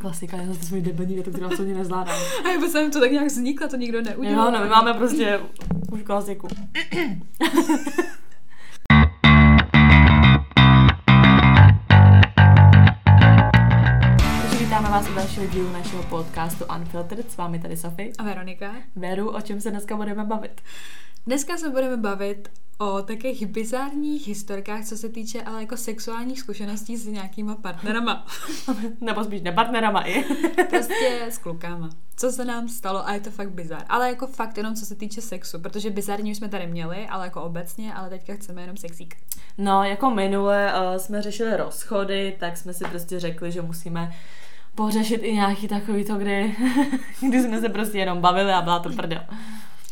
Klasika, já zase svůj debilní větu, kterou absolutně nezvládám. A jako jsem to tak nějak vznikla, to nikdo neudělal. Jo, no, my máme prostě už klasiku. dalšího dílu našeho podcastu Unfiltered. S vámi tady Sofie. A Veronika? Veru, o čem se dneska budeme bavit? Dneska se budeme bavit o takových bizárních historkách, co se týče ale jako sexuálních zkušeností s nějakýma partnerama. Nebo spíš nepartnerama i. prostě s klukama. Co se nám stalo a je to fakt bizar. Ale jako fakt jenom co se týče sexu, protože bizarní už jsme tady měli, ale jako obecně, ale teďka chceme jenom sexík. No, jako minule uh, jsme řešili rozchody, tak jsme si prostě řekli, že musíme pořešit i nějaký takový to, kdy, kdy jsme se prostě jenom bavili a byla to prdel.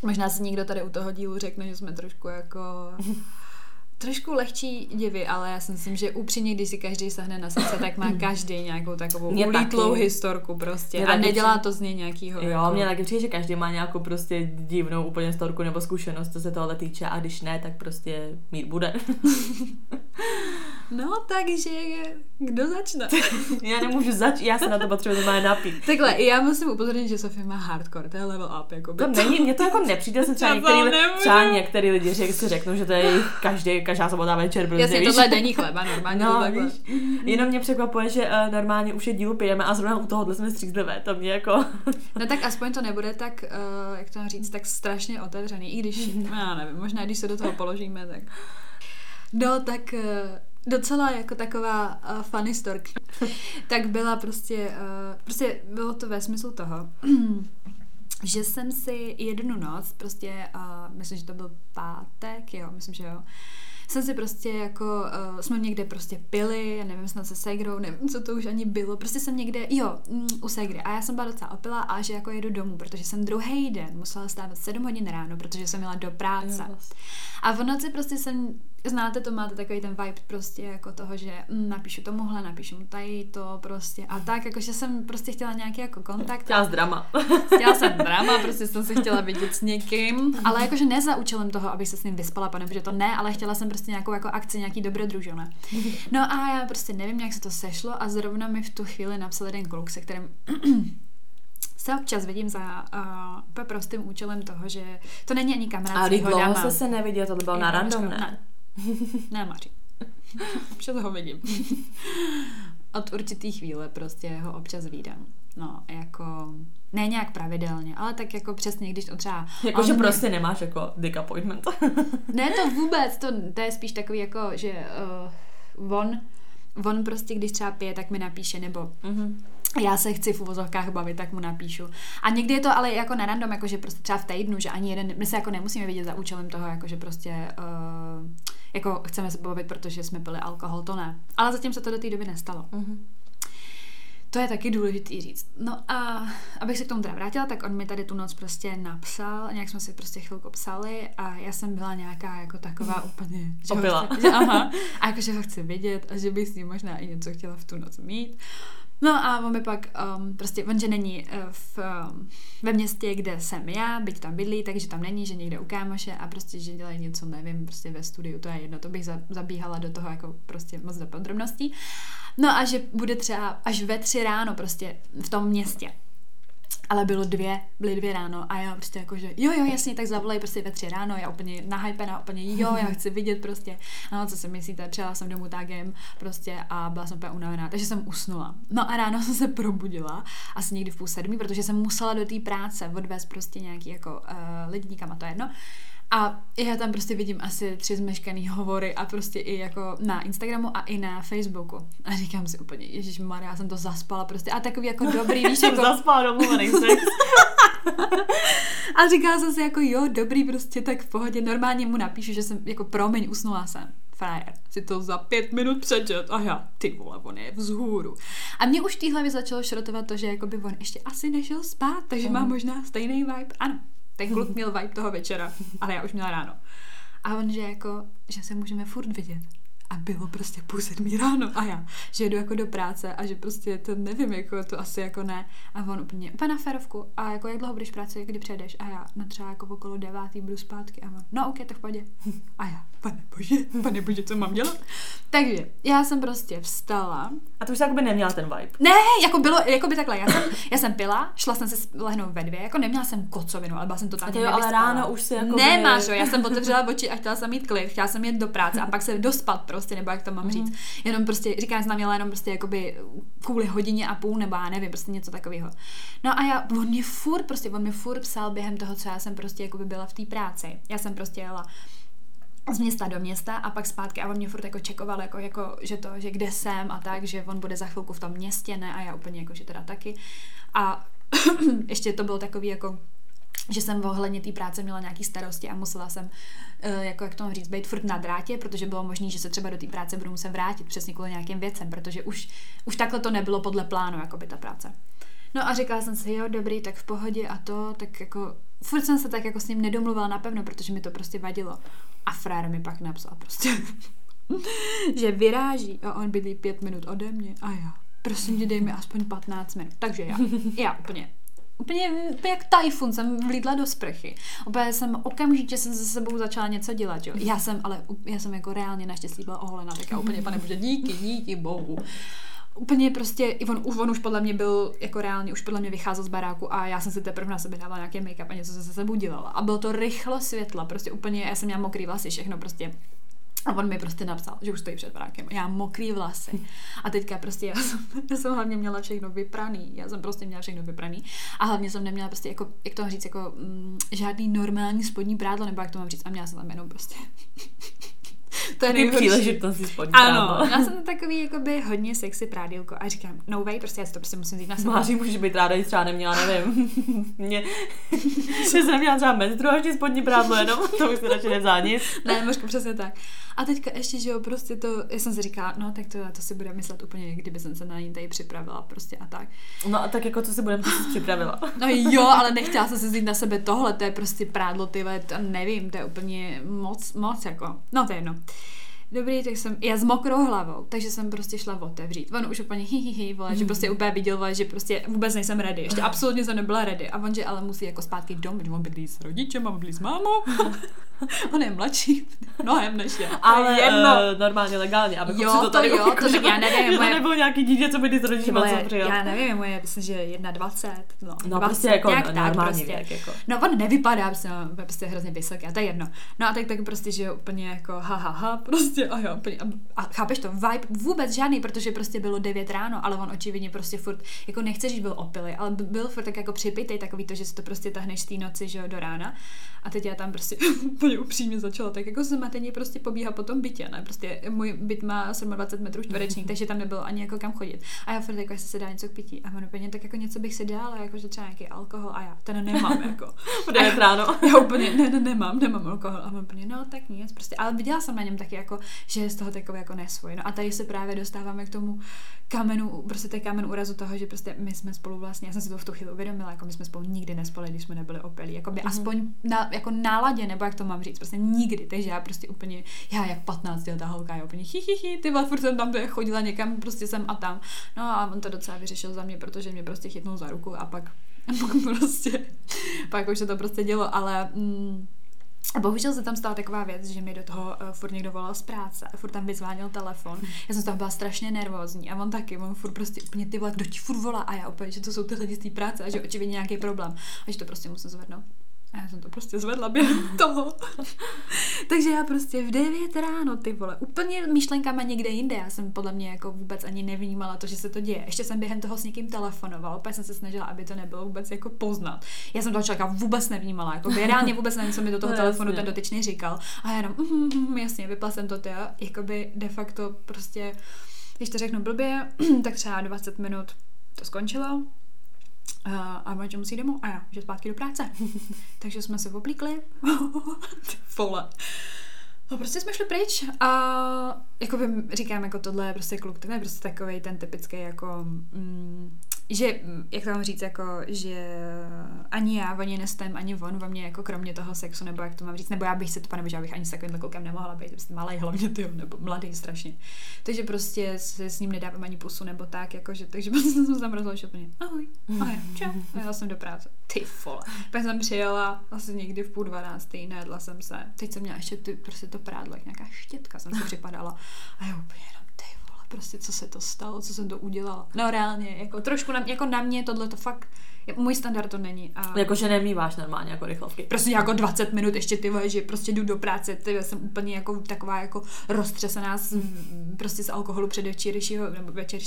Možná si někdo tady u toho dílu řekne, že jsme trošku jako trošku lehčí divy, ale já si myslím, že upřímně, když si každý sahne na srdce, tak má každý nějakou takovou Mě ulítlou taky. historku prostě. Mě a nedělá přijde- to z něj nějakýho. Jo, jako... mně taky přijde, že každý má nějakou prostě divnou úplně storku nebo zkušenost, co se tohle týče a když ne, tak prostě mít bude. No, takže kdo začne? já nemůžu začít, já se na to potřebuji normálně napít. Takhle, já musím upozornit, že Sofie má hardcore, to je level up. Jako To není, mně to jako nepřijde, jsem třeba Já některý, li- třeba některý lidi řek, si řeknou, že to je každý, každá sobota večer, prostě Jasně, víš. tohle není chleba, normálně No, víš, jenom mě překvapuje, že uh, normálně už je dílu pijeme a zrovna u tohohle jsme střízlivé, to mě jako... No tak aspoň to nebude tak, uh, jak to mám říct, tak strašně otevřený, i když, já nevím, možná když se do toho položíme, tak... No, tak uh, docela jako taková uh, funny story. tak byla prostě, uh, prostě bylo to ve smyslu toho, že jsem si jednu noc, prostě, uh, myslím, že to byl pátek, jo, myslím, že jo, jsem si prostě jako, uh, jsme někde prostě pili, já nevím, snad se Segrou, nevím, co to už ani bylo, prostě jsem někde, jo, mm, u Segry a já jsem byla docela opila a že jako jedu domů, protože jsem druhý den musela stávat 7 hodin ráno, protože jsem měla do práce. A v noci prostě jsem, znáte to, máte takový ten vibe prostě jako toho, že mm, napíšu tomuhle, napíšu mu tady to prostě a tak, jakože jsem prostě chtěla nějaký jako kontakt. Chtěla z drama. Chtěla jsem drama, prostě jsem se chtěla vidět s někým, ale jakože ne za účelem toho, abych se s ním vyspala, pane, protože to ne, ale chtěla jsem prostě nějakou jako akci, nějaký dobrodružo, ne. No a já prostě nevím, jak se to sešlo a zrovna mi v tu chvíli napsal jeden kluk, se kterým se občas vidím za uh, úplně prostým účelem toho, že to není ani kamarád A dlouho jste se neviděl, to bylo na random, počkej, ne? Ne, Maři. Občas ho vidím. Od určitý chvíle prostě ho občas vídám. No, jako, ne nějak pravidelně, ale tak jako přesně, když to třeba... Jakože on mě- prostě nemáš jako dick appointment. Ne, to vůbec, to, to je spíš takový jako, že uh, on, on prostě, když třeba pije, tak mi napíše, nebo Mhm. já se chci v uvozovkách bavit, tak mu napíšu. A někdy je to ale jako na random, jako že prostě třeba v týdnu, že ani jeden, my se jako nemusíme vidět za účelem toho, jako že prostě uh, jako chceme se bavit, protože jsme pili alkohol, to ne. Ale zatím se to do té doby nestalo. Mhm. To je taky důležitý říct. No a abych se k tomu teda vrátila, tak on mi tady tu noc prostě napsal, nějak jsme si prostě chvilku psali a já jsem byla nějaká jako taková úplně... Že ho Opila. chci, že, aha, a jako, že ho chci vidět a že bych s ním možná i něco chtěla v tu noc mít. No a on mi pak, um, prostě, on, že není uh, v, um, ve městě, kde jsem já, byť tam bydlí, takže tam není, že někde u kámoše a prostě, že dělají něco, nevím, prostě ve studiu, to je jedno, to bych za, zabíhala do toho jako prostě moc do podrobností. No a že bude třeba až ve tři ráno prostě v tom městě. Ale bylo dvě, byly dvě ráno a já prostě jako, že jo, jo, jasně, tak zavolej prostě ve tři ráno, já úplně nahypená, úplně jo, já chci vidět prostě, no co si myslíte, přijela jsem domů tágem prostě a byla jsem úplně unavená, takže jsem usnula. No a ráno jsem se probudila, asi někdy v půl sedmí, protože jsem musela do té práce odvést prostě nějaký jako uh, lidi nikam a to je jedno. A já tam prostě vidím asi tři zmeškaný hovory a prostě i jako na Instagramu a i na Facebooku. A říkám si úplně, Ježíš já jsem to zaspala prostě. A takový jako dobrý, víš, Jsem jako... zaspala domluvený sex. A říkala jsem si jako jo, dobrý prostě, tak v pohodě. Normálně mu napíšu, že jsem jako promiň, usnula jsem. Frajer, si to za pět minut přečet. A já, ty vole, on je vzhůru. A mě už v té hlavě začalo šrotovat to, že jako by on ještě asi nešel spát, takže má možná stejný vibe. Ano, ten kluk měl vibe toho večera, ale já už měla ráno. A on, že jako, že se můžeme furt vidět. A bylo prostě půl sedmí ráno a já, že jdu jako do práce a že prostě to nevím, jako to asi jako ne. A on úplně, úplně na ferovku a jako jak dlouho budeš práce, kdy přijedeš a já na třeba jako okolo devátý budu zpátky a on, no ok, tak v pohodě. A já, pane bože, pane bože, co mám dělat? Takže já jsem prostě vstala. A to už jakoby neměla ten vibe. Ne, jako bylo, jako by takhle, já jsem, já jsem pila, šla jsem se lehnout ve dvě, jako neměla jsem kocovinu, ale byla jsem totálně jo, ale ráno už si jako Ne, máš, já jsem otevřela oči a chtěla jsem mít klid, chtěla jsem jít do práce a pak se dospat prostě, nebo jak to mám říct. Mm-hmm. Jenom prostě, říkám, jsem měla jenom prostě jakoby kvůli hodině a půl, nebo já nevím, prostě něco takového. No a já, on mě furt, prostě, on mě furt psal během toho, co já jsem prostě jakoby byla v té práci. Já jsem prostě jela z města do města a pak zpátky a on mě furt jako čekoval, jako, jako, že to, že kde jsem a tak, že on bude za chvilku v tom městě, ne, a já úplně jako, že teda taky. A ještě to bylo takový jako že jsem ohledně té práce měla nějaký starosti a musela jsem, uh, jako jak to mám říct, být furt na drátě, protože bylo možné, že se třeba do té práce budu muset vrátit přesně kvůli nějakým věcem, protože už, už takhle to nebylo podle plánu, jako by ta práce. No a říkala jsem si, jo, dobrý, tak v pohodě a to, tak jako, furt jsem se tak jako s ním nedomluvala napevno, protože mi to prostě vadilo. A frér mi pak napsal prostě, že vyráží a on bydlí pět minut ode mě a já, prosím tě, dej mi aspoň 15 minut. Takže já, já úplně, úplně, úplně jak tajfun jsem vlídla do sprchy. Úplně jsem okamžitě jsem se sebou začala něco dělat, jo. Já jsem, ale já jsem jako reálně naštěstí byla oholena, já úplně, pane bože, díky, díky bohu úplně prostě, on, on už podle mě byl jako reálně, už podle mě vycházel z baráku a já jsem si teprve na sebe dávala nějaký make-up a něco se sebou dělala. A bylo to rychlo světla, prostě úplně, já jsem měla mokrý vlasy, všechno prostě a on mi prostě napsal, že už stojí před barákem. Já mokrý vlasy. A teďka prostě já jsem, já jsem hlavně měla všechno vypraný. Já jsem prostě měla všechno vypraný. A hlavně jsem neměla prostě jako, jak to říct, jako mm, žádný normální spodní prádlo, nebo jak to mám říct. A měla jsem tam jenom prostě to je nejhorší. příležitosti spodní Ano, já jsem takový jakoby hodně sexy prádílko a říkám, no way, prostě já si to prostě musím vzít na sebe. Máří může být ráda, když třeba neměla, nevím, mě, že jsem měla třeba menstruační spodní prádlo jenom, to bych si radši nevzala nic. ne, možná přesně tak. A teďka ještě, že jo, prostě to, já jsem si říkala, no tak to, to si bude myslet úplně, kdyby jsem se na ní tady připravila prostě a tak. No a tak jako co si budeme, připravila. no jo, ale nechtěla jsem si vzít na sebe tohle, to je prostě prádlo, ty nevím, to je úplně moc, moc jako, no to je jedno. Dobrý, tak jsem, já s mokrou hlavou, takže jsem prostě šla otevřít. On už úplně hi, hi, hi vole, že prostě úplně viděl, vole, že prostě vůbec nejsem ready. Ještě absolutně jsem nebyla ready. A on, že ale musí jako zpátky domů, že on bydlí s rodičem a bydlí s mámou. on je mladší, mnohem než já. Ale jedno. Uh, normálně legálně, aby jo, si to, tady jo, to tak já nevím. Moje... nebylo nějaký dítě, co bydlí s rodičem a co Já nevím, moje, myslím, že 21, no, no 20, prostě jako nějak normální tak, prostě. věk, jako. No on nevypadá, prostě, no, prostě hrozně vysoký, a to je jedno. No a tak, tak prostě, že úplně jako ha, ha, ha, prostě a jo, úplně, a, a chápeš to, vibe vůbec žádný, protože prostě bylo 9 ráno, ale on očividně prostě furt, jako nechce že byl opilý, ale byl furt tak jako připitej, takový to, že si to prostě tahneš z té noci, že jo, do rána. A teď já tam prostě úplně upřímně začala tak jako zmatení prostě pobíhá po tom bytě, ne? Prostě můj byt má 27 metrů čtverečních, takže tam nebylo ani jako kam chodit. A já furt jako, jestli se dá něco k pití. A on úplně tak jako něco bych si dala, jako že třeba nějaký alkohol a já ten nemám jako. Bude ráno. Já úplně, ne, ne, nemám, nemám alkohol. A on úplně, no tak nic, prostě. Ale viděla jsem na něm taky jako, že je z toho takový jako nesvoj. No a tady se právě dostáváme k tomu kamenu, prostě ten kamen úrazu toho, že prostě my jsme spolu vlastně, já jsem si to v tu chvíli uvědomila, jako my jsme spolu nikdy nespali, když jsme nebyli opilí. Jako by mm-hmm. aspoň na, jako náladě, nebo jak to mám říct, prostě nikdy. Takže já prostě úplně, já jak 15 letá holka, já úplně hi, hi, hi ty furt jsem tam chodila někam prostě sem a tam. No a on to docela vyřešil za mě, protože mě prostě chytnul za ruku a pak, prostě, pak už se to prostě dělo, ale mm, a bohužel se tam stala taková věc, že mi do toho uh, furt někdo volal z práce, furt tam vyzvánil telefon. Já jsem z toho byla strašně nervózní a on taky, on furt prostě úplně ty vole, kdo ti furt volá a já úplně, že to jsou ty lidi z té práce a že očividně nějaký problém a že to prostě musím zvednout. A já jsem to prostě zvedla během toho. Takže já prostě v 9 ráno, ty vole, úplně myšlenkama někde jinde. Já jsem podle mě jako vůbec ani nevnímala to, že se to děje. Ještě jsem během toho s někým telefonoval, opět jsem se snažila, aby to nebylo vůbec jako poznat. Já jsem toho člověka vůbec nevnímala, jako by reálně vůbec nevím, co mi do toho no, telefonu ten dotyčný říkal. A já jenom, mm, mm, mm, jasně, vypla jsem to, ty, jakoby de facto prostě, když to řeknu blbě, tak třeba 20 minut to skončilo, a manžel musí domů a já, že zpátky do práce. Takže jsme se oblíkli. Ty vole. No prostě jsme šli pryč a jako by říkám, jako tohle je prostě kluk, ten je prostě takový ten typický jako mm, že, jak to mám říct, jako, že ani já o něj nestem, ani on o mě, jako kromě toho sexu, nebo jak to mám říct, nebo já bych se to, nebo že já bych ani s takovým klukem nemohla být, prostě malý hlavně ty, nebo mladý strašně. Takže prostě se s ním nedávám ani pusu, nebo tak, jako, že, takže prostě jsem se tam rozhodla, úplně, ahoj, ahoj, čau, a já jsem do práce. Ty vole. Pak jsem přijela asi někdy v půl dvanáctý, najedla jsem se. Teď jsem měla ještě ty, prostě to prádlo, jak nějaká štětka jsem si připadala. A já úplně jenom, prostě co se to stalo, co jsem to udělala. No reálně, jako trošku na, jako na mě tohle to fakt, můj standard to není. A... Jakože nemýváš normálně jako rychlovky. Prostě jako 20 minut ještě ty že prostě jdu do práce, ty jsem úplně jako taková jako roztřesená z, prostě z alkoholu předevčírejšího, nebo večer,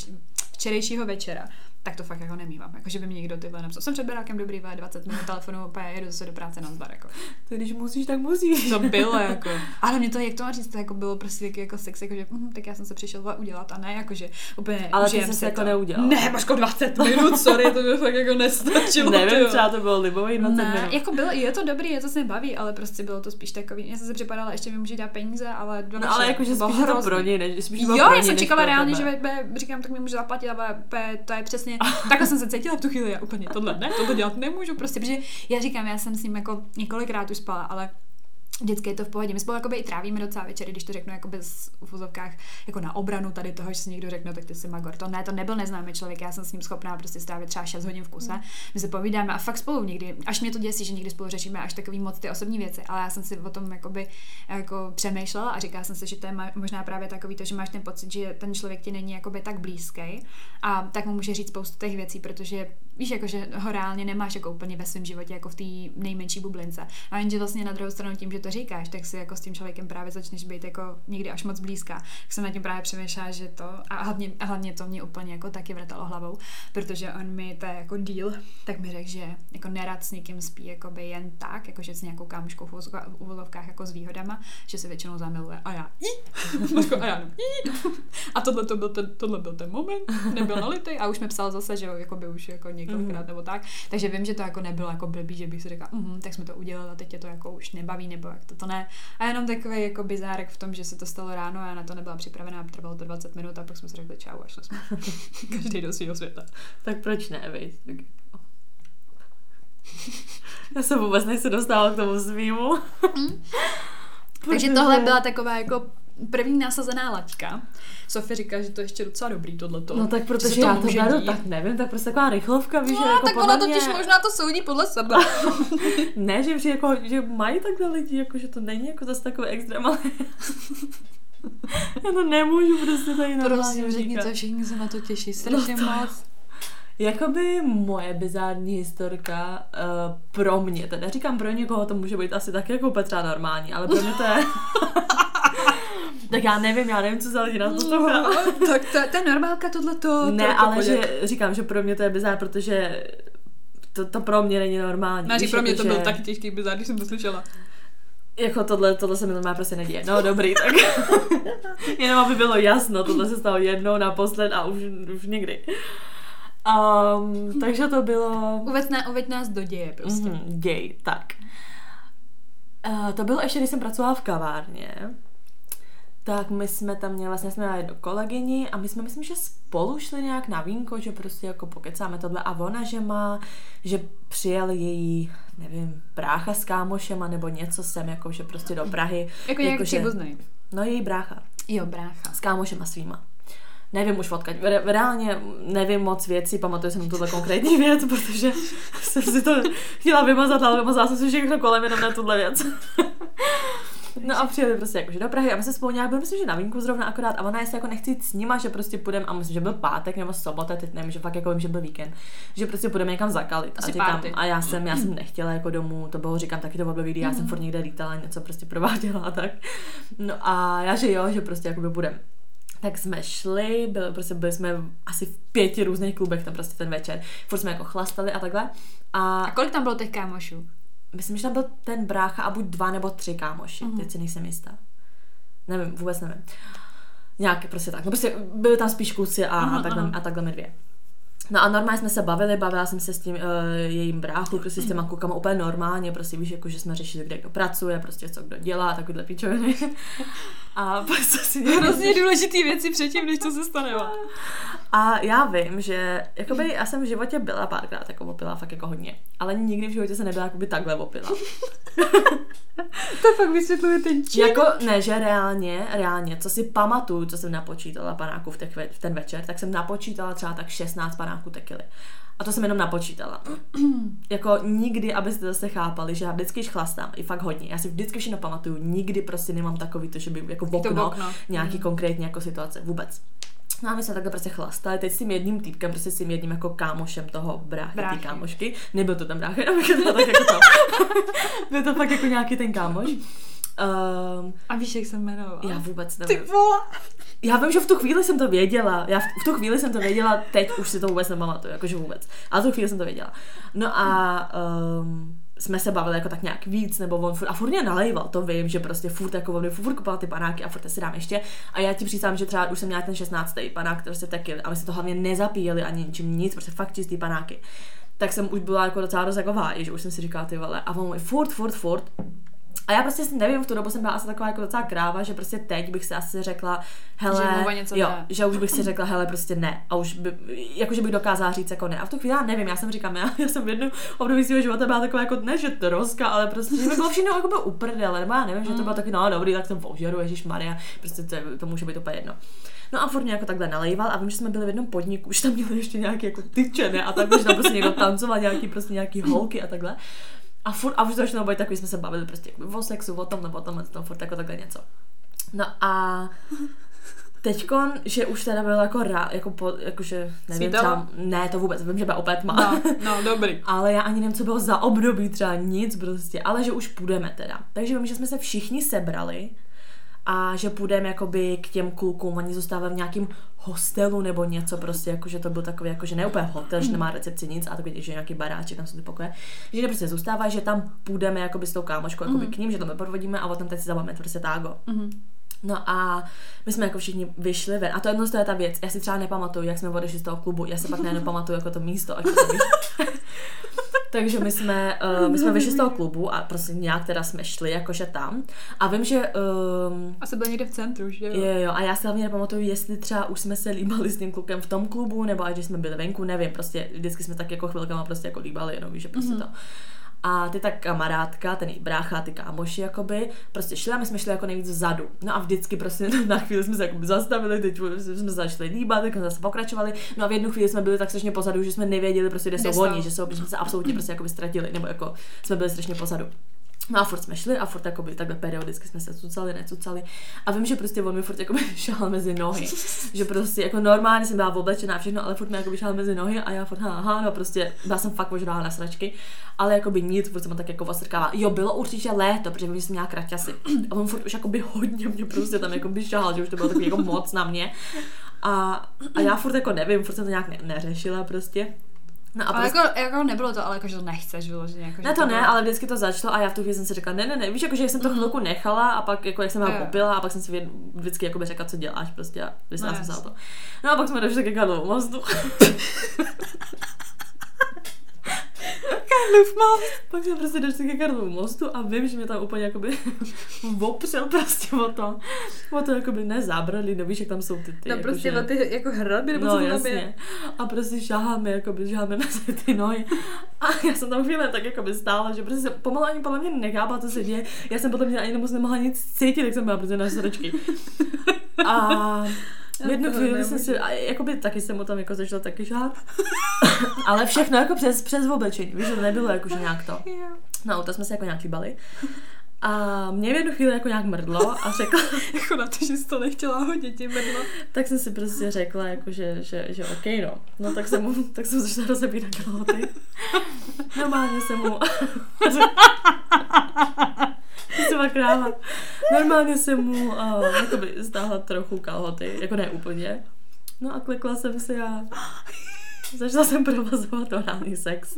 včerejšího večera tak to fakt jako nemývám. Jako, že by mi někdo tyhle napsal. Jsem před berákem dobrý, 20 minut telefonu, opět jedu zase do práce na zbar. Jako. To když musíš, tak musíš. To bylo jako. Ale mě to, jak to má říct, to jako bylo prostě taky jako sex, jako že hm, tak já jsem se přišel udělat a ne, jako že úplně Ale ty jsi se jako neudělal. Ne, Maško, 20 minut, sorry, to by fakt jako nestačilo. Nevím, třeba to bylo libový 20 ne, minut. jako bylo, je to dobrý, je to se mi baví, ale prostě bylo to spíš takový. Já jsem se připadala, ještě mi může dát peníze, ale do No ale jakože spíš to pro něj, než spíš Jo, já jsem čekala reálně, že říkám, tak mi může zaplatit, ale to je přesně, takhle jsem se cítila v tu chvíli, já úplně tohle ne, tohle dělat nemůžu, prostě, protože já říkám, já jsem s ním jako několikrát už spala, ale vždycky je to v pohodě. My spolu jakoby i trávíme docela večery, když to řeknu jako bez ufozovkách, jako na obranu tady toho, že si někdo řekne, tak ty jsi magor. To ne, to nebyl neznámý člověk, já jsem s ním schopná prostě strávit třeba 6 hodin v kuse. Mm. My se povídáme a fakt spolu někdy, až mě to děsí, že někdy spolu řešíme až takový moc ty osobní věci, ale já jsem si o tom jakoby, jako přemýšlela a říkala jsem si, že to je možná právě takový to, že máš ten pocit, že ten člověk ti není jakoby tak blízký a tak mu může říct spoustu těch věcí, protože víš, jako, že ho reálně nemáš jako úplně ve svém životě, jako v té nejmenší bublince. A jenže vlastně na druhou stranu tím, že to říkáš, tak si jako s tím člověkem právě začneš být jako někdy až moc blízká. Tak jsem na tím právě přemýšlela, že to, a hlavně, a hlavně to mě úplně jako taky vrtalo hlavou, protože on mi to jako deal, tak mi řekl, že jako nerad s někým spí jako by jen tak, jako že s nějakou kámoškou v uvozovkách jako s výhodama, že se většinou zamiluje a já a já a tohle, to byl ten, tohle byl ten moment, nebyl nalitý a už mi psal zase, že jako by už jako několikrát mm. nebo tak. Takže vím, že to jako nebylo jako blbý, že bych si řekla, mm, tak jsme to udělali a teď je to jako už nebaví, nebo jak to, to ne. A jenom takový jako bizárek v tom, že se to stalo ráno a já na to nebyla připravená, trvalo to 20 minut a pak jsme si řekli čau a šli jsme každý do svého světa. Tak proč ne, viď? Já se vůbec nechci dostávat k tomu svýmu. Mm. Takže tohle byla taková jako první nasazená laťka. Sofie říká, že to je ještě docela dobrý tohleto. No tak protože to já to beru, tak nevím, tak prostě taková rychlovka, víš, no, jako tak ona totiž mě... možná to soudí podle sebe. ne, že, že, jako, že mají takhle lidi, jako, že to není jako zase takový extrém, ale... já to nemůžu prostě tady normálně Prosím, řekni to, všichni se na to těší strašně no to... moc. Jakoby moje bizární historka uh, pro mě, teda říkám pro někoho, to může být asi taky jako Petra normální, ale pro mě to je... tak já nevím, já nevím, co za lidi na to no, Tak to, to je normálka tohleto. Ne, to ale že říkám, že pro mě to je bizár, protože to, to pro mě není normální. Máří, pro mě to že... byl taky těžký bizár, když jsem to slyšela. Jako tohle, tohle se mi normálně prostě neděje. No dobrý, tak jenom aby bylo jasno, tohle se stalo jednou naposled a už, už někdy. Um, takže to bylo... Uveď, na, uveď nás do děje prostě. Mm, děj, tak. Uh, to bylo ještě, když jsem pracovala v kavárně tak my jsme tam měli, vlastně jsme měli jednu kolegyni a my jsme, myslím, že spolu šli nějak na vínko, že prostě jako pokecáme tohle a ona, že má, že přijel její, nevím, brácha s kámošema nebo něco sem, jako že prostě do Prahy. Jako nějak příbuzný. No její brácha. Jo, brácha. S kámošema svýma. Nevím už odkaď. Reálně nevím moc věcí, pamatuju jsem tuhle konkrétní věc, protože jsem si to chtěla vymazat, ale vymazala jsem si všechno kolem jenom na tuhle věc. No a přijeli prostě jakože do Prahy a my se spolu nějak byli, myslím, že na vínku zrovna akorát a ona jestli jako nechci jít s nima, že prostě půjdeme a myslím, že byl pátek nebo sobota, teď nevím, že fakt jako vím, že byl víkend, že prostě půjdeme někam zakalit. A, říkám, a já jsem, já jsem nechtěla jako domů, to bylo, říkám taky to období, kdy já jsem mhm. furt někde lítala, něco prostě prováděla a tak. No a já, že jo, že prostě jako budeme. Tak jsme šli, byli, prostě byli jsme asi v pěti různých klubech tam prostě ten večer. Furt jsme jako chlastali a takhle. A, a kolik tam bylo těch kámošů? Myslím, že tam byl ten brácha a buď dva nebo tři kámoši, mm-hmm. teď si nejsem jistá. Nevím, vůbec nevím. Nějak prostě tak. No prostě byly tam spíš kluci a, mm-hmm. a, takhle, a takhle my dvě. No a normálně jsme se bavili, bavila jsem se s tím uh, jejím bráchu, prostě s těma klukama úplně normálně, prostě víš, jako že jsme řešili, kde kdo pracuje, prostě co kdo dělá, takovýhle pičoviny. A prostě si Hrozně důležitý věci předtím, než to se stane. A já vím, že jakoby, já jsem v životě byla párkrát jako opila, fakt jako hodně. Ale nikdy v životě se nebyla jakoby takhle opila. to fakt vysvětluje ten čin. Jako, ne, že reálně, reálně, co si pamatuju, co jsem napočítala panáků v, těch, v ten večer, tak jsem napočítala třeba tak 16 panáků tekily. A to jsem jenom napočítala. jako nikdy, abyste zase chápali, že já vždycky, když chlastám, i fakt hodně, já si vždycky všechno pamatuju, nikdy prostě nemám takový to, že by jako v okno, okno. nějaký mm. konkrétní jako situace, vůbec. No a my jsme takhle prostě chlastali, teď s tím jedním týpkem, prostě s tím jedním jako kámošem toho bráchy, bráchy. kámošky. Nebyl to ten brácha, jenom to tak jako to. Byl to fakt jako nějaký ten kámoš. Um, a víš, jak se jmenoval? Já vůbec nevím. Ty vole. Já vím, že v tu chvíli jsem to věděla. Já v, v tu chvíli jsem to věděla, teď už si to vůbec nepamatuju, jakože vůbec. Ale v tu chvíli jsem to věděla. No a um, jsme se bavili jako tak nějak víc, nebo on furt, a furt mě nalejval, to vím, že prostě furt jako on furt kupoval ty panáky a furt si dám ještě. A já ti přísám, že třeba už jsem měla ten 16. panák, který se taky, a my se to hlavně nezapíjeli ani ničím nic, prostě fakt čistý panáky. Tak jsem už byla jako docela dost jako váj, že už jsem si říkala ty vole. A on mi furt, furt, furt. A já prostě nevím, v tu dobu jsem byla asi taková jako docela kráva, že prostě teď bych si asi řekla, hele, že, něco jo, ne. že už bych si řekla, hele, prostě ne. A už by, jakože bych dokázala říct jako ne. A v tu chvíli já nevím, já jsem říkám, já, já jsem v jednom období svého života byla taková jako ne, že troska, ale prostě, že by bylo všechno jako bylo uprdele, nebo já nevím, že to bylo taky, no dobrý, tak jsem požeru, Ježíš Maria, prostě to, to může být úplně jedno. No a furt jako takhle nalejval a vím, že jsme byli v jednom podniku, už tam měli ještě nějaké jako tyčené a tak, že tam prostě někdo tancoval, nějaký prostě nějaký holky a takhle. A furt, a už to začalo být takový, jsme se bavili prostě o sexu, o tom, nebo o tom, tom, furt jako takhle něco. No a Teďkon, že už teda bylo jako rá, jako, po, jakože, nevím, třeba, ne, to vůbec, vím, že byla opět má. No, no, dobrý. ale já ani nevím, co bylo za období, třeba nic prostě, ale že už půjdeme teda. Takže vím, že jsme se všichni sebrali a že půjdeme jakoby k těm klukům, oni zůstávají v nějakém hostelu nebo něco prostě, jakože to byl takový, jakože ne úplně hotel, že nemá recepci nic a takový, že nějaký baráček, tam jsou ty pokoje, že prostě zůstává, že tam půjdeme jakoby s tou kámoškou jakoby mm. k ním, že tam podvodíme a potom teď si zaváme prostě tágo. Mm. No a my jsme jako všichni vyšli ven. A to jedno to je ta věc. Já si třeba nepamatuju, jak jsme odešli z toho klubu. Já se pak nejenom pamatuju jako to místo. Jako to Takže my jsme, uh, my jsme vyšli z toho klubu a prostě nějak teda jsme šli jakože tam. A vím, že... Um, a se byl někde v centru, že jo? Jo, jo. A já si hlavně nepamatuju, jestli třeba už jsme se líbali s tím klukem v tom klubu, nebo až jsme byli venku, nevím. Prostě vždycky jsme tak jako chvilkama prostě jako líbali, jenom víš, že prostě mm-hmm. to. A ty ta kamarádka, ten její brácha, ty kámoši, jakoby, prostě šli a my jsme šli jako nejvíc vzadu. No a vždycky prostě na chvíli jsme se jakoby zastavili, teď jsme začali líbat, tak jsme zase pokračovali. No a v jednu chvíli jsme byli tak strašně pozadu, že jsme nevěděli prostě, kde jsou oni, že, jsou, že jsme se absolutně prostě jakoby ztratili, nebo jako jsme byli strašně pozadu. No a furt jsme šli a furt jakoby, takhle periodicky jsme se cucali, necucali. A vím, že prostě on mi furt jakoby šál mezi nohy. že prostě jako normálně jsem byla oblečená všechno, ale furt mi jakoby šál mezi nohy a já furt aha, no prostě byla jsem fakt možná na sračky. Ale jakoby nic, furt jsem tak jako osrkává. Jo, bylo určitě léto, protože vím, že jsem měla kraťasy. A on furt už jakoby hodně mě prostě tam jakoby šál, že už to bylo takový jako moc na mě. A, a já furt jako nevím, furt jsem to nějak ne, neřešila prostě. No a ale prostě... jako, jako, nebylo to, ale jako, že to nechceš vyloženě. Jako, ne, to, to ne, bylo... ale vždycky to začalo a já v tu chvíli jsem si řekla, ne, ne, ne, víš, jako, že jsem to mhm. chvilku nechala a pak, jako, jak jsem ho popila a pak jsem si vždycky jako řekla, co děláš prostě a vyslela no, jsem se na to. No a pak jsme došli ke Karlovu mostu. Karlov most. Pak jsme prostě došli ke Karlovu mostu a vím, že mě tam úplně jakoby opřel prostě o to. O to jakoby nezabrali, no víš, jak tam jsou ty, ty No jako, prostě že... o ty jako hraby, nebo no, co jasně. A prostě šáháme, jakoby žáháme na ty nohy. A já jsem tam chvíli tak jakoby stála, že prostě pomalu ani podle mě nechápala, co se děje. Já jsem potom ani nemoc nemohla nic cítit, jak jsem byla prostě na srdečky. A v jednu chvíli jsem si, a jakoby taky jsem mu tam jako začala taky žát. Ale všechno jako přes, přes oblečení, víš, že to nebylo jako, že nějak to. No, to jsme se jako nějak líbali. A mě v jednu chvíli jako nějak mrdlo a řekla... jako na to, že jsi to nechtěla hodit, ti mrdlo. tak jsem si prostě řekla, jako, že, že, že OK, no. No tak jsem, mu, tak jsem začala rozebírat kalhoty. Normálně jsem mu... Jsem kráva. Normálně jsem mu uh, jakoby stáhla trochu kalhoty, jako ne úplně. No a klikla jsem si a začala jsem provozovat orální sex.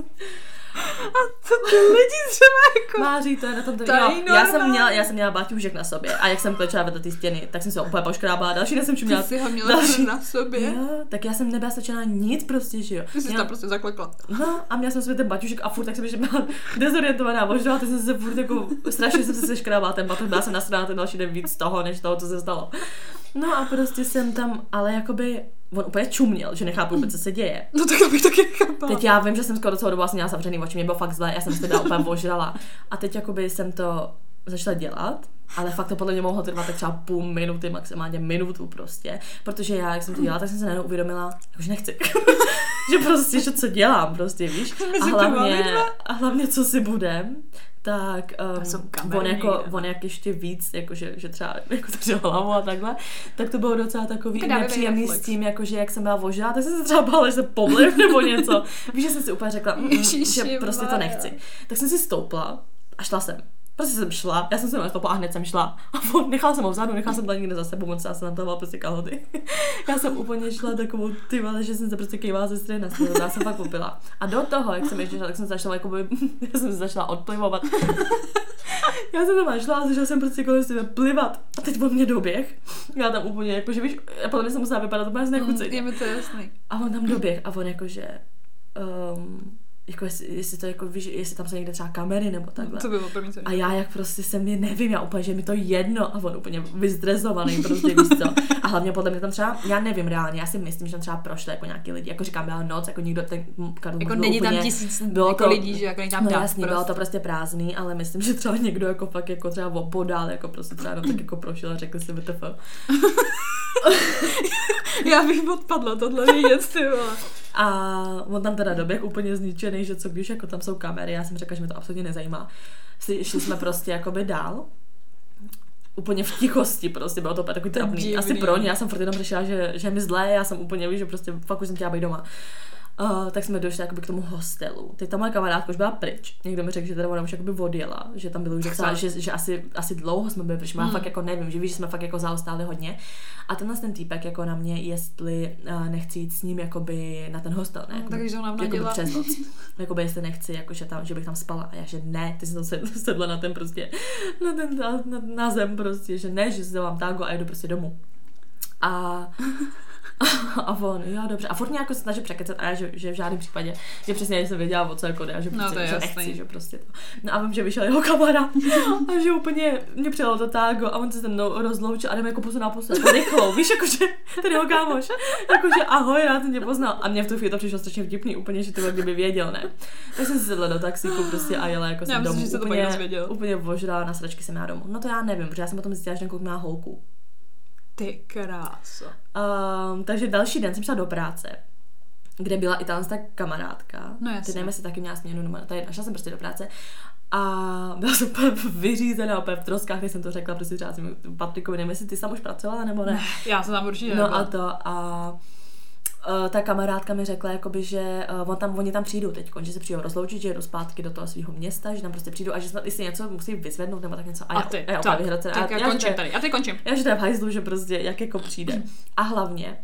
Co ty lidi třeba jako... Máří, to je na tom to jo, já jsem měla, já jsem měla baťůžek na sobě a jak jsem klečela vedle té stěny, tak jsem se úplně poškrábala, další den jsem Ty měla jsi ho měla další- na sobě. Jo, tak já jsem nebyla stačená nic prostě, že jo. Ty jsi Měla- tam prostě zaklekla. No a měla jsem sobě ten baťušek a furt tak jsem ještě byla dezorientovaná, možná teď jsem se furt jako, strašně jsem se seškrábala ten batoh, byla jsem nasraná ten další den víc toho, než toho, co se stalo. No a prostě jsem tam, ale jakoby, on úplně čuměl, že nechápu vůbec, co se děje. No tak to bych taky nechápala. Teď já vím, že jsem skoro celou dobu vlastně měla zavřený oči, mě bylo fakt zle, já jsem se teda úplně ožrala. A teď jakoby jsem to začala dělat, ale fakt to podle mě mohlo trvat tak třeba půl minuty, maximálně minutu prostě. Protože já, jak jsem to dělala, tak jsem se najednou uvědomila, že nechci. že prostě, že co dělám, prostě, víš. A hlavně, a hlavně, co si budem, tak um, on, jako, on jak ještě víc, jako že, že třeba jako držel hlavu a takhle, tak to bylo docela takový Tak dávej nepříjemný s tím, jako že jak jsem byla vožila, tak jsem se třeba bála, že se poblím nebo něco. Víš, že jsem si úplně řekla, mm, Ježiši že prostě to nechci. Tak jsem si stoupla a šla jsem. Prostě jsem šla, já jsem se nastoupila a hned jsem šla. A on, nechala jsem ho vzadu, nechala jsem to někde za sebou, moc já jsem na toho prostě kalhoty. já jsem úplně šla takovou ty vole, že jsem se prostě kývala ze strany na stranu, já jsem fakt popila. A do toho, jak jsem ještě šla, tak jsem začala jakoby, já jsem se začala odplivovat. já jsem tam šla a začala jsem prostě kolem sebe plivat. A teď on mě doběh. Já tam úplně, jakože víš, já podle mě jsem musela vypadat úplně znechuceně. Mm, Je mi to jasný. A on tam doběh a on jakože, um, jako jestli, jestli, to jako, víš, jestli tam jsou někde třeba kamery nebo takhle. To bylo první, A já jak prostě jsem je nevím, já úplně, že mi to jedno a on úplně vyzdrezovaný, prostě víš co. A hlavně podle mě tam třeba, já nevím reálně, já si myslím, že tam třeba prošly jako nějaký lidi, jako říkám, byla noc, jako nikdo ten Karl Jako není tam úplně, tisíc bylo jako to- lidí, že jako není tam No dav jasně, bylo to prostě. prostě prázdný, ale myslím, že třeba někdo jako fakt jako třeba opodál, jako prostě třeba jenom tak jako prošel a řekl si VTF. Já bych odpadla tohle vědět, ty vole. A on tam teda doběh úplně zničený, že co když jako tam jsou kamery, já jsem řekla, že mě to absolutně nezajímá. Šli, jsme prostě jakoby dál, úplně v tichosti prostě, bylo to úplně takový trapný. Asi pro ně, já jsem furt jenom řešila, že, že je mi zlé, já jsem úplně, víš, že prostě fakt už jsem chtěla být doma. Uh, tak jsme došli jakoby k tomu hostelu. Teď ta moje kamarádka už byla pryč. Někdo mi řekl, že teda ona už jakoby odjela, že tam bylo už docela, že, že asi, asi dlouho jsme byli pryč. Já Hmm. fakt jako nevím, že víš, že jsme fakt jako zaostáli hodně. A tenhle ten týpek jako na mě, jestli uh, nechci jít s ním jakoby na ten hostel, ne? No, Jakoby- takže ona jakoby přes noc. Jakoby jestli nechci, jako, že, tam, že bych tam spala. A já, že ne, ty jsi tam sedla, na ten prostě, na ten na, na, na zem prostě, že ne, že si dávám tango a jdu prostě domů. A a on, jo, dobře. A furt mě jako snaží překecat a já, že, že v žádném případě, že přesně jsem věděla, o co jako jde, a že, No, prostě, že nechci, že prostě to. No a vím, že vyšel jeho kamarád a že úplně mě přijelo to tágo a on se se mnou rozloučil a jdeme jako pusu na pusu, jako rychlou, víš, jakože ten jeho kámoš, jakože ahoj, rád tě poznal. A mě v tu chvíli to přišlo strašně vtipný, úplně, že to kdyby věděl, ne. Tak jsem si sedla do taxíku prostě a jela jako Já jsem myslím, domů. že se to úplně, úplně vožrala na sračky jsem já domů. No to já nevím, protože já jsem potom zjistila, že ten kluk má holku. Ty kráso. Um, takže další den jsem šla do práce, kde byla i ta kamarádka. No jasně. Ty jestli taky měla směnu, nebo ta jedna. Šla jsem prostě do práce a byla jsem úplně vyřízená, úplně v troskách, když jsem to řekla, prostě třeba jsem Patrikovi, nevím, jestli ty jsi tam už pracovala, nebo ne. Já jsem tam určitě No nebyla. a to a Uh, ta kamarádka mi řekla, jakoby, že uh, on tam, oni tam přijdou teď, že se přijdou rozloučit, že jedou zpátky do toho svého města, že tam prostě přijdou a že snad jestli něco musí vyzvednout nebo tak něco. A já, ty, a já, tak, tak A já, já, končím je- tady. Já teď končím. já, že to je v hajzlu, že prostě jak jako přijde. A hlavně,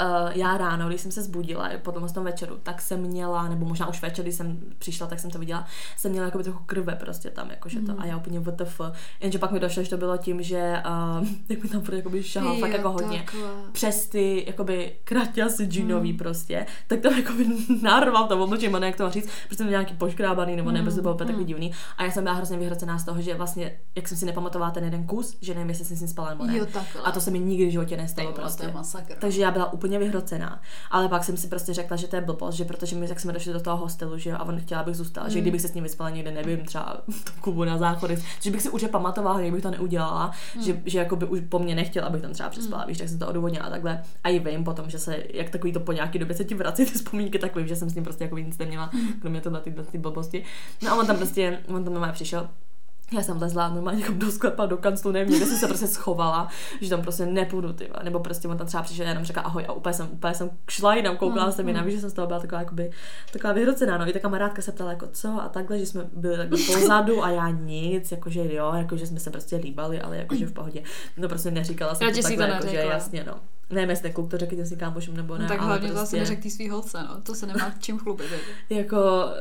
Uh, já ráno, když jsem se zbudila po tom tom večeru, tak jsem měla, nebo možná už večer, když jsem přišla, tak jsem to viděla, jsem měla jako trochu krve prostě tam, jakože to, Mhm. a já úplně WTF. Jenže pak mi došlo, že to bylo tím, že uh, jak mi tam furt jakoby šahal fakt jako hodně takhle. přes ty jakoby kraťasy džinový Hmm. prostě, tak tam jako by narval to obličej, ne jak to mám říct, prostě jsem nějaký poškrábaný nebo ne, Hmm, prostě bylo úplně takový hmm. divný. A já jsem byla hrozně vyhrocená z toho, že vlastně, jak jsem si nepamatovala ten jeden kus, že nevím, jestli jsem s ním spala nebo ne. Jo, takhle. A to se mi nikdy v životě nestalo prostě. masakr. Takže já byla úplně vyhrocená. Ale pak jsem si prostě řekla, že to je blbost, že protože my, jak jsme došli do toho hostelu, že jo, a on chtěla, abych zůstala, že Mm. kdybych se s ním vyspala někde, nevím, třeba v tom klubu na záchodech, že bych si určitě pamatovala, že bych to neudělala, Mm. že, že jako by už po mně nechtěl, abych tam třeba přespala, víš, tak jsem to odůvodnila a takhle. A i vím potom, že se, jak takový to po nějaký době se ti vrací ty vzpomínky, tak vím, že jsem s ním prostě jako nic neměla, Mm. kromě tohle ty, ty blbosti. No a on tam prostě, on tam normálně přišel, já jsem lezla normálně jako do sklepa, do kanclu, nevím, někde jsem se prostě schovala, že tam prostě nepůjdu, ty. Nebo prostě on tam třeba přišel, jenom řekla ahoj a úplně jsem, úplně jsem šla jinam, koukala Mm, jsem jinam, víš, že jsem z toho byla taková, jakoby, taková vyhrocená, no. I ta kamarádka se ptala, jako co a takhle, že jsme byli takhle pozadu a já nic, jakože jo, jakože jsme se prostě líbali, ale jakože v pohodě. No prostě neříkala jsem Radši to si takhle, to jakože jasně, no. Nevím, jestli kluk to řekl svým kámošům nebo ne, No, tak ale hlavně to prostě, asi neřekl tý svý holce, no. To se nemá čím chlubit. jako.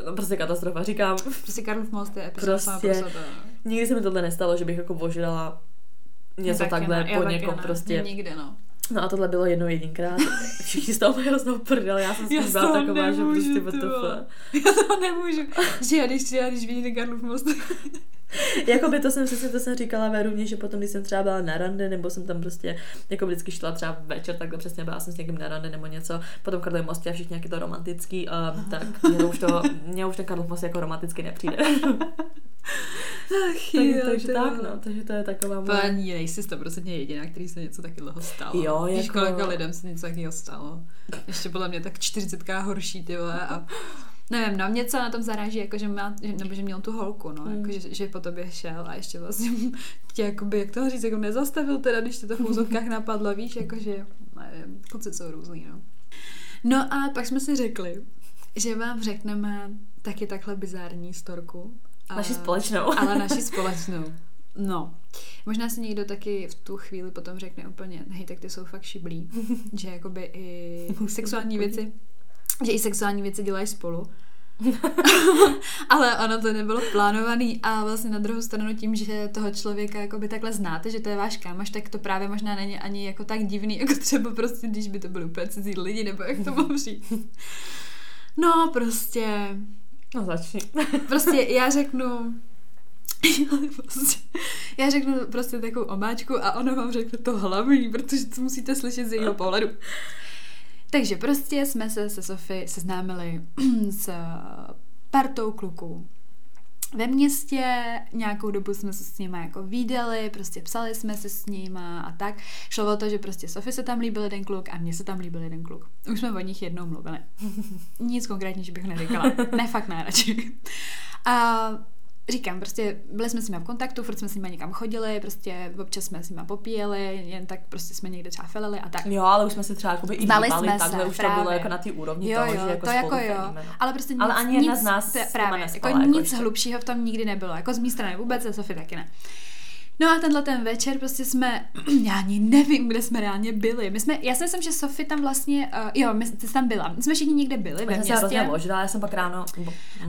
No, prostě katastrofa. Říkám, Prostě Karlov most je Prostě- sama pro sebe. no. Nikdy se mi tohle nestalo, že bych jako ožrala něco Taky takhle ne, po někom ne. prostě. Nikdy, no. No a tohle bylo jedno jedinkrát. Všichni z toho mají hroznou prdel, já jsem s tím byla taková, že nemůžu, prostě ty WTF. vole. Já to nemůžu. Že já když, já když vidím ten Karlov most, Jakoby to jsem přesně to jsem říkala Veruvně, že potom, když jsem třeba byla na rande, nebo jsem tam prostě jako vždycky šla třeba večer, takhle přesně byla jsem s někým na rande nebo něco, potom Karlovy mostě a všichni jak je to romantický, a tak mě už to, mě už ten Karlov most jako romanticky nepřijde. Ach, takže, jo, takže tak, no, takže to je taková moje... ani nejsi 100% jediná, který se něco takového stalo. Jo, Víš, jako- kolika lidem se něco takového stalo. Ještě podle mě tak 40 horší, ty vole, a Nevím, no mě co na tom zaráží, jako že má, že, nebo že měl tu holku, no, Hmm. jako, že, že, po tobě šel a ještě vlastně tě, jakoby, jak to říct, jako nezastavil teda, když tě to v úzovkách napadlo, víš, jakože, nevím, kluci jsou různý, no. No a pak jsme si řekli, že vám řekneme taky takhle bizární storku. A- Naši společnou. ale naši společnou. No. Možná si někdo taky v tu chvíli potom řekne úplně, hej, tak ty jsou fakt šiblí. že jakoby i sexuální věci, že i sexuální věci dělají spolu. ale ono to nebylo plánovaný a vlastně na druhou stranu tím, že toho člověka jakoby takhle znáte, že to je váš kámoš, tak to právě možná není ani jako tak divný, jako třeba prostě, když by to byly úplně cizí lidi, nebo jak to mám říct. No, prostě No začni. Prostě já řeknu, prostě, já řeknu prostě takovou omáčku a ona vám řekne to hlavní, protože to musíte slyšet z jejího pohledu. Takže prostě jsme se se Sofy seznámili s partou kluků ve městě, nějakou dobu jsme se s nimi jako výdali, prostě psali jsme se s nima a tak. Šlo o to, že prostě Sofie se tam líbil jeden kluk a mně se tam líbil jeden kluk. Už jsme o nich jednou mluvili. Nic konkrétnější bych neříkala. Ne, fakt ne, radši. A říkám, prostě byli jsme s nimi v kontaktu, furt jsme s nimi někam chodili, prostě občas jsme s nimi popíjeli, jen tak prostě jsme někde třeba felili a tak. Jo, ale už jsme se třeba jakoby i Znali jsme takhle se, už to bylo právě. jako na té úrovni Jo, toho, jo, že jako to spolu jako jo. no. Ale prostě nic, Ale ani jedna nic, z nás to- právě, nespala, jako jako nic ještě. hlubšího v tom nikdy nebylo. Jako z mé strany vůbec, a Sofie taky ne. No a tenhle ten večer prostě jsme, já ani nevím, kde jsme reálně byli. My jsme, já si myslím, že Sofie tam vlastně, uh, jo, my, ty jsi tam byla. My jsme všichni někde byli ve Já jsem se hrozně já jsem pak ráno...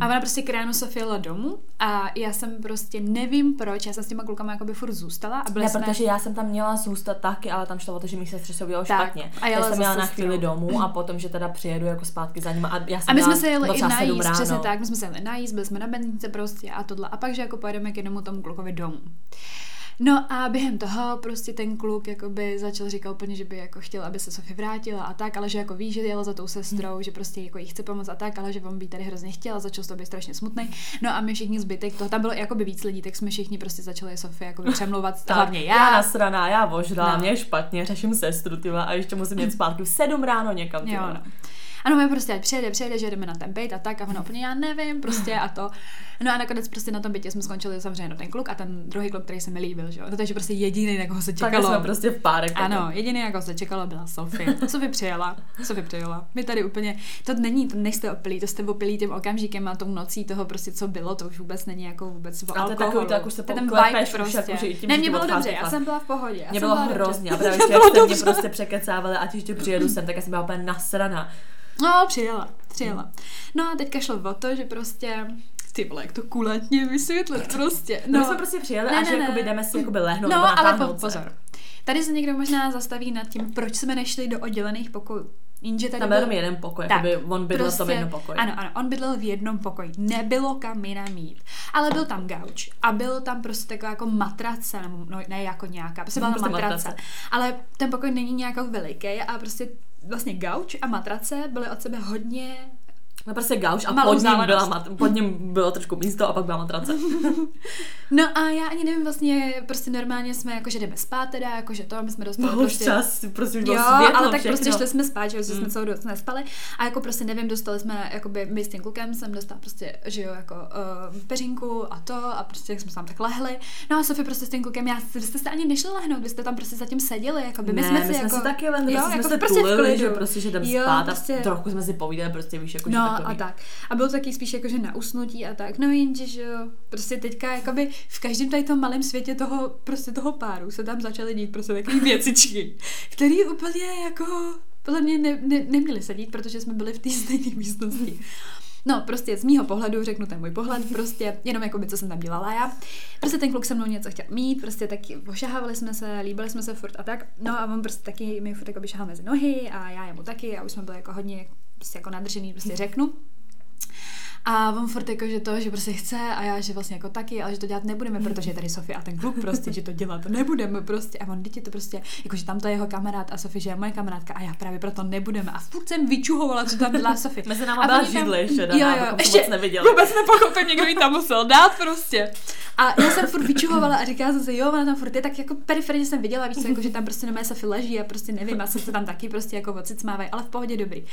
A ona prostě k ránu Sofie jela domů a já jsem prostě nevím proč, já jsem s těma klukama jakoby furt zůstala a byli Ne, jsme... protože já jsem tam měla zůstat taky, ale tam šlo o to, že mi sestře se udělalo Tak, špatně. a já jsem měla na chvíli domů a potom, že teda přijedu jako zpátky za nima a já jsem A my jsme se jeli i najíst, přesně tak, my jsme se jeli najíst, byli jsme na benzínce prostě a tohle. A pak, že jako pojedeme k jednomu tomu klukovi domů. No a během toho prostě ten kluk jakoby začal říkat úplně, že by jako chtěl, aby se Sofie vrátila a tak, ale že jako ví, že jela za tou sestrou, Hmm. že prostě jako jí chce pomoct a tak, ale že on by tady hrozně chtěl a začal toho být strašně smutný. No a my všichni zbytek, toho tam bylo jakoby víc lidí, tak jsme všichni prostě začali Sofie jako přemlouvat, hlavně já já. nasraná, já vožrala, No. mě špatně, řeším sestru, tyva, a ještě musím jít zpátky v sedm ráno někam, Jo, no. Ano, my prostě ať přijede, přijede, že jdeme na ten byt a tak a ono úplně já nevím prostě a to. No a nakonec prostě na tom bytě jsme skončili samozřejmě no ten kluk a ten druhý kluk, který se mi líbil, že jo. No, takže prostě jediný, na koho se Tak čekalo. jsme prostě v párek. Ano, jediný, jako se čekalo, byla Sofie. Sofie přijela, Sofie přijela. My tady úplně, to není, to nejste opilí, to jste opilí tím okamžikem a tou nocí toho prostě, co bylo, to už vůbec není jako vůbec o A to je alkoholu. takový, to jak už se ten vibe už, prostě. jako, že i tím, ne, že mě bylo dobře, já jsem byla v pohodě. Mě jsem bylo hrozně a právě jste mě prostě překecávali, ať ještě přijedu sem, tak já jsem byla úplně nasrana. No, přijela, přijela. No a teďka šlo o to, že prostě ty vole, jak to kulantně vysvětlit prostě. No, No, my jsme prostě přijeli Ne, a že ne. jakoby jdeme si jakoby lehnout no ale po, pozor. Tady se někdo možná zastaví nad tím, proč jsme nešli do oddělených pokojů. Jenže tady Tam byl jenom jeden pokoj, Tak, jakoby on bydlel v tom jednom pokoji. Ano, ano, on bydlel v jednom pokoji. Nebylo kam jinam jít. Ale byl tam gauč. A byl tam prostě taková jako matrace, nebo no, ne jako nějaká, prostě byla Prostě prostě matrace. matrace. Ale ten pokoj není nějak veliký a prostě vlastně gauč a matrace byly od sebe hodně No prostě gauč a Malou pod ním, byla mat, pod ním bylo trošku místo a pak byla matrace. No a já ani nevím, vlastně prostě normálně jsme jako, že jdeme spát teda, jako, že to, my jsme dostali No, prostě... čas, prostě bylo Jo, světlo, ale tak všechno. prostě šli jsme spát, že jo, že jsme Mm. celou dobu nespali a jako prostě nevím, dostali jsme, jakoby my s tím klukem jsem dostala prostě, že jo, jako uh, peřinku a to a prostě jak jsme tam tak lehli. No a Sofie prostě s tím klukem, já, vy jste se ani nešli lehnout, vy jste tam prostě zatím seděli, jako by my ne, jsme my si jsme jako, si taky lehli, jo, prostě jako jsme se prostě tulili, že prostě, že jdem Jo, spát prostě- a trochu jsme si povídali, prostě víš, jako, No a tak. A bylo to taky spíš jakože na usnutí a tak. No jenže, že jo, prostě teďka jakoby v každém tady tom malém světě toho, prostě toho páru se tam začaly dít prostě takové věcičky, které úplně jako podle mě ne, ne, neměly sedít, protože jsme byli v té stejné místnosti. No, prostě z mýho pohledu, řeknu ten můj pohled, prostě jenom jako by, co jsem tam dělala já. Prostě ten kluk se mnou něco chtěl mít, prostě taky ošahávali jsme se, líbili jsme se furt a tak. No a on prostě taky mi furt jako by šahal mezi nohy a já jemu taky a už jsme byli jako hodně prostě jako nadržený, prostě řeknu. A on furt jako, že to, že prostě chce a já, že vlastně jako taky, ale že to dělat nebudeme, protože je tady Sofie a ten kluk prostě, že to dělat nebudeme prostě. A on, dítě to prostě, jako že tam to je jeho kamarád a Sofie, že je moje kamarádka a já právě proto nebudeme. A furt jsem vyčuhovala, co tam dělá Sofie. Mezi náma byla židle ještě, jo, jo, ještě neviděla. Vůbec nepochopím, někdo jí tam musel dát prostě. A já jsem furt vyčuhovala a říkala jsem si, jo, ona tam furt je, tak jako periferně jsem viděla, víš, jako, že tam prostě nemá Sofie leží a prostě nevím, a se tam taky prostě jako ocicmávají, ale v pohodě dobrý.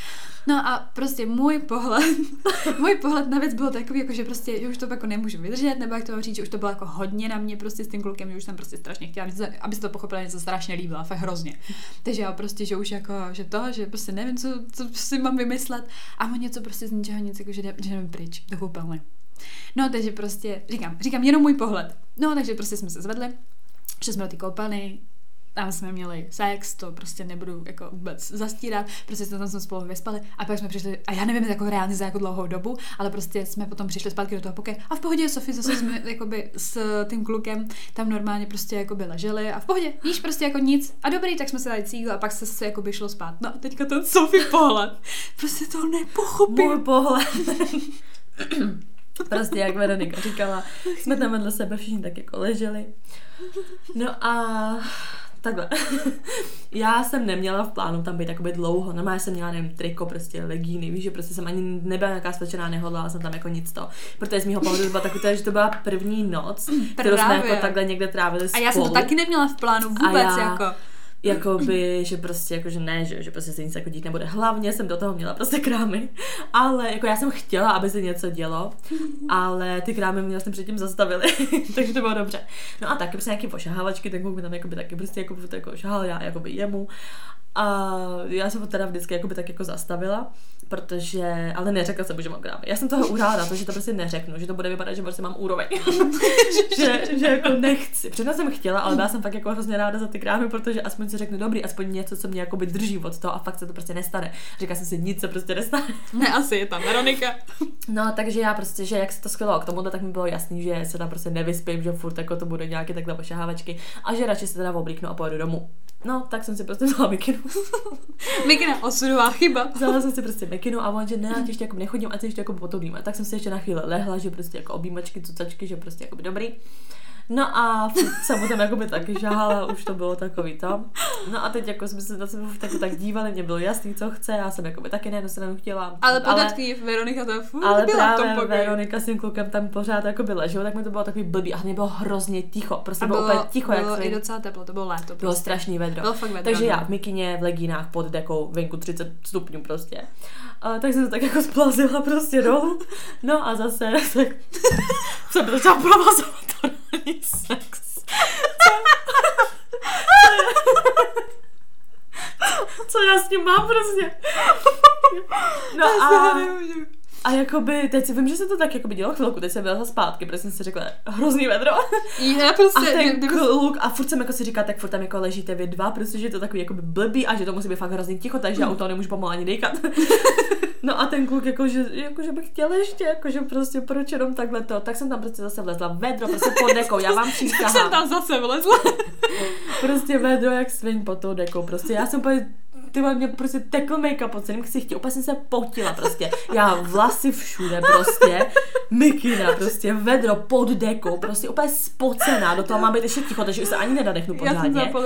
No a prostě můj pohled, můj pohled na věc byl takový, jako, že prostě že už to jako nemůžu vydržet, nebo jak to říct, že už to bylo jako hodně na mě prostě s tím klukem, že už jsem prostě strašně chtěla, aby se to pochopila, něco strašně líbila, fakt hrozně. Takže já prostě, že už jako, že to, že prostě nevím, co, co si mám vymyslet a on něco prostě z ničeho nic, jako, že, že nevím pryč, do koupelny. No, takže prostě, říkám, říkám jenom můj pohled. No, takže prostě jsme se zvedli, že jsme do ty koupelny, tam jsme měli sex, to prostě nebudu jako vůbec zastírat, prostě jsme tam jsme spolu vyspali a pak jsme přišli, a já nevím jako reálně za jako dlouhou dobu, ale prostě jsme potom přišli zpátky do toho pokoje a v pohodě Sofie zase jsme jakoby s tím klukem tam normálně prostě jakoby leželi a v pohodě, víš, prostě jako nic a dobrý, tak jsme se dali cíl a pak se, se jakoby šlo spát. No a teďka ten Sofie pohled, prostě to nepochopím. Můj pohled. Prostě jak Veronika říkala, jsme tam vedle sebe všichni tak jako leželi. No a takhle. já jsem neměla v plánu tam být jakoby dlouho. Normálně jsem měla, nevím, triko, prostě legíny, víš, že prostě jsem ani nebyla nějaká svečená, nehodlala jsem tam jako nic to. Protože z mého pohledu to byla takový, že to byla první noc, kterou jsme jako takhle někde trávili spolu. A já jsem to taky neměla v plánu vůbec, já, jako jakoby, že prostě jako, že ne, že, že prostě se nic jako dít nebude. Hlavně jsem do toho měla prostě krámy, ale jako já jsem chtěla, aby se něco dělo, ale ty krámy mě vlastně předtím zastavily, takže to bylo dobře. No a taky prostě nějaký pošahávačky, ten kluk mi tam jakoby taky prostě jako, jako šahal já jakoby jemu a já jsem ho teda vždycky jakoby tak jako zastavila, protože, ale neřekla jsem, že mám krámy. Já jsem toho uhrála na to, že to prostě neřeknu, že to bude vypadat, že prostě mám úroveň. že, že, jako nechci. Předtím jsem chtěla, ale byla jsem fakt jako hrozně ráda za ty krámy, protože aspoň si řeknu, dobrý, aspoň něco, co mě jakoby drží od toho a fakt se to prostě nestane. Říká jsem si, nic se prostě nestane. Ne, asi je tam Veronika. No, takže já prostě, že jak se to skvělo k tomuhle, tak mi bylo jasný, že se tam prostě nevyspím, že furt jako to bude nějaké takhle pošahávačky a že radši se teda oblíknu a pojedu domů. No, tak jsem si prostě vzala mikinu. mikina, osudová chyba. Vzala jsem si prostě mikinu a on, že ne, ještě jako nechodím, ať se ještě jako potulíme. Tak jsem si ještě na chvíli lehla, že prostě jako objímačky, cucačky, že prostě jako dobrý. No a jsem mu tam jakoby taky žáhala, už to bylo takový to. No a teď jako jsme se na sebe tak, tak dívali, mě bylo jasný, co chce, já jsem jakoby taky ne, se chtěla. Ale podatky, Veronika to furt ale byla právě v tom Veronika s tím klukem tam pořád jako by ležel, tak mi to bylo takový blbý a bylo hrozně ticho, prostě a bylo, bylo úplně ticho. Bylo jak i docela teplo, to bylo léto. Prostě. Bylo strašný vedro. Bylo fakt vedro Takže no. já v mikině, v legínách, pod dekou, venku 30 stupňů prostě. A tak jsem se tak jako splazila prostě dolů. No a zase tak jsem začala provazovat to sex. Co já s ním mám prostě? No a, a jakoby, teď si vím, že se to tak jakoby dělalo chvilku, teď jsem byla zpátky, protože jsem si řekla, hrozný vedro. Já prostě, a ten kdyby... kluk, a furt jsem jako si říká, tak furt tam jako ležíte vy dva, protože je to takový jakoby blbý a že to musí být fakt hrozný ticho, takže já u toho nemůžu pomalu ani dejkat. No a ten kluk, jakože, jakože bych chtěl ještě, jakože prostě proč jenom takhle to, tak jsem tam prostě zase vlezla, vedro, prostě pod dekou, já vám přísahám. Tak jsem tam zase vlezla. prostě vedro jak svin pod tou dekou, prostě já jsem úplně ty mě prostě tekl make-up po celém ksichtě, úplně jsem se potila prostě. Já vlasy všude prostě, mikina prostě, vedro pod dekou, prostě úplně spocená, do toho mám být ještě ticho, takže se ani nedadechnu pořádně. Já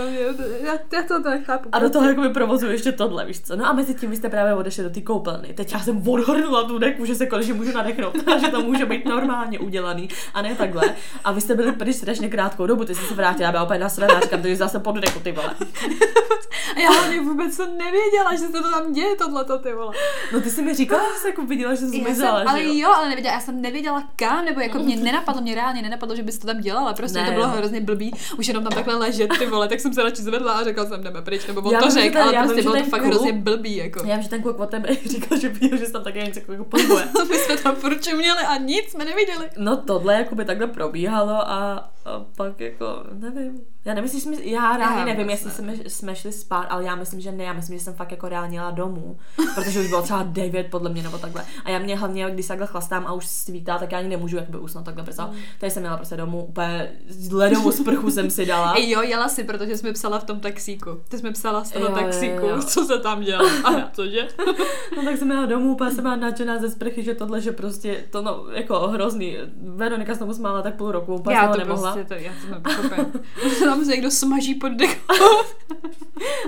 já, já to nechápu. A do toho jako provozuju ještě tohle, víš co. No a mezi tím vy jste právě odešli do té koupelny. Teď já jsem odhrnula tu deku, že se konečně můžu nadechnout, že to může být normálně udělaný a ne takhle. A vy jste byli pryč strašně krátkou dobu, ty jsi se vrátila, já byla úplně nasraná, říkám, že zase pod deku, ty vole. A já hlavně vůbec jsem nevěděla, že se to tam děje, tohleto, ty vole. No ty jsi mi říkala, že jsi jako viděla, že jsi zmizela, ale jo? jo, ale nevěděla, já jsem nevěděla kam, nebo jako mě nenapadlo, mě reálně nenapadlo, že bys to tam dělala, prostě Ne, to bylo jo. hrozně blbý, už jenom tam takhle ležet, ty vole, tak jsem se radši zvedla a řekla jsem, jdeme pryč, nebo on Já to řekl, ale já prostě bylo to fakt hrozně blbý, jako. Já vím, že ten kluk o tebe říkal, že viděl, že tam také něco jako pohybuje. My jsme tam furt čuměli a nic jsme neviděli. No tohle jakoby takhle probíhalo a, a pak jako, nevím. Já nevím, jestli jsme, já reálně nevím, vůbec jestli jsme, jsme šli spát, ale já myslím, že ne, já myslím, že jsem fakt jako reálně jela domů, protože už bylo třeba 9 podle mě nebo takhle. A já mě hlavně, když se takhle chlastám a už svítá, tak já ani nemůžu jakoby usnout takhle brzo. Mm. Tady jsem jela prostě domů, úplně z ledovou sprchu jsem si dala. Ej, jo, jela si, protože jsme psala v tom taxíku. Ty jsme psala z toho Jo, jo, taxíku, jo. co se tam dělo. A cože? No tak jsem jela domů, úplně jsem byla nadšená ze sprchy, že tohle, že prostě to no, jako hrozný. Veronika se tomu smála tak půl roku, úplně já to nemohla. prostě, to, já to nepochopím. Že tam se někdo smaží pod dekou.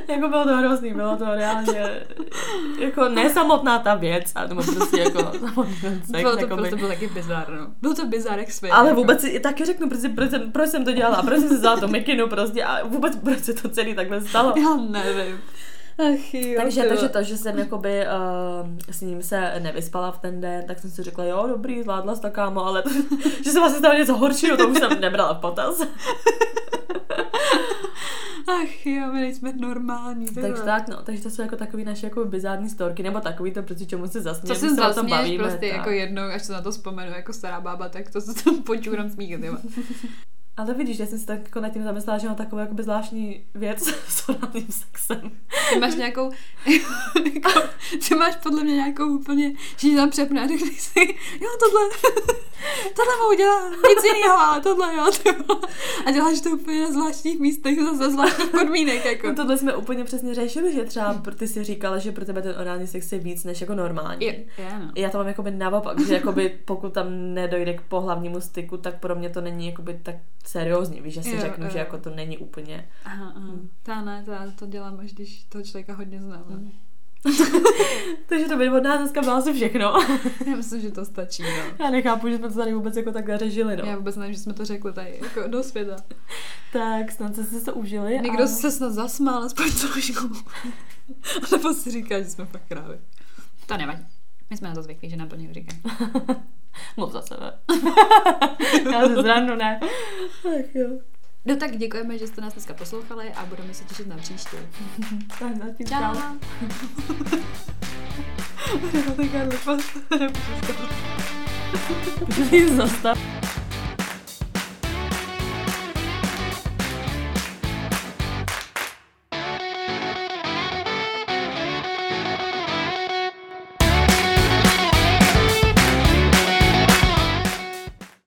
Jako bylo to hrozný, bylo to reálně jako nesamotná ta věc, a nebo prostě jako samotný ten sex, Bylo to jakoby. prostě bylo taky bizár, no. Byl to bizár jak svět. ale jako. vůbec si taky řeknu, proč, proč, jsem, proč jsem to dělala, proč jsem si vzala to mikinu prostě a vůbec proč se to celý takhle stalo. Já nevím. Ach jo, Takže, takže to, že jsem jakoby uh, s ním se nevyspala v ten den, tak jsem si řekla, jo, dobrý, zvládla jsi to, kámo, ale to, že se vlastně stalo něco horšího, to už jsem nebrala v potaz. Ach jo, my nejsme normální. takže tak, no, takže to jsou jako takový naše jako bizární storky, nebo takový to, proti čemu se Co zasmějeme, se zasměješ bavíme. prostě tak. jako jednou, až se na to vzpomenu jako stará bába, tak to se tam počůram smíchat. Ale vidíš, já jsem si tak jako nad tím zamyslela, že mám takovou jakoby zvláštní věc s orálním sexem. Ty máš nějakou, jako, ty máš podle mě nějakou úplně, že ti tam přepne a řekneš si, jo, tohle, tohle mohu dělat, nic jiného, ale tohle, jo. A děláš to úplně na zvláštních místech, za, zvláštních podmínek, jako. No tohle jsme úplně přesně řešili, že třeba pro- ty si říkala, že pro tebe ten orální sex je víc než jako normální. Je, je, no. Já to mám jakoby naopak, že jakoby pokud tam nedojde k pohlavnímu styku, tak pro mě to není jakoby tak seriózní, víš, že si Jo, řeknu, jo. že jako to není úplně. Aha, aha. Ta ne, ta, to dělám, až když toho člověka hodně znám. no. Takže to by od nás dneska bylo asi všechno. Já myslím, že to stačí, no. Já nechápu, že jsme to tady vůbec jako takhle řešili, no. Já vůbec nevím, že jsme to řekli tady jako do světa. Tak snad jste si to užili. Někdo a... se snad zasmál, aspoň trošku. Nebo si říká, že jsme fakt krávy. To nevadí. My jsme na to zvyklí, že nám to někdo říká. Mluv za sebe. Já se zranu, ne. Ach jo. No tak děkujeme, že jste nás dneska poslouchali a budeme se těšit na příště. Tak zatím Čau. čau. Tak. Zastav.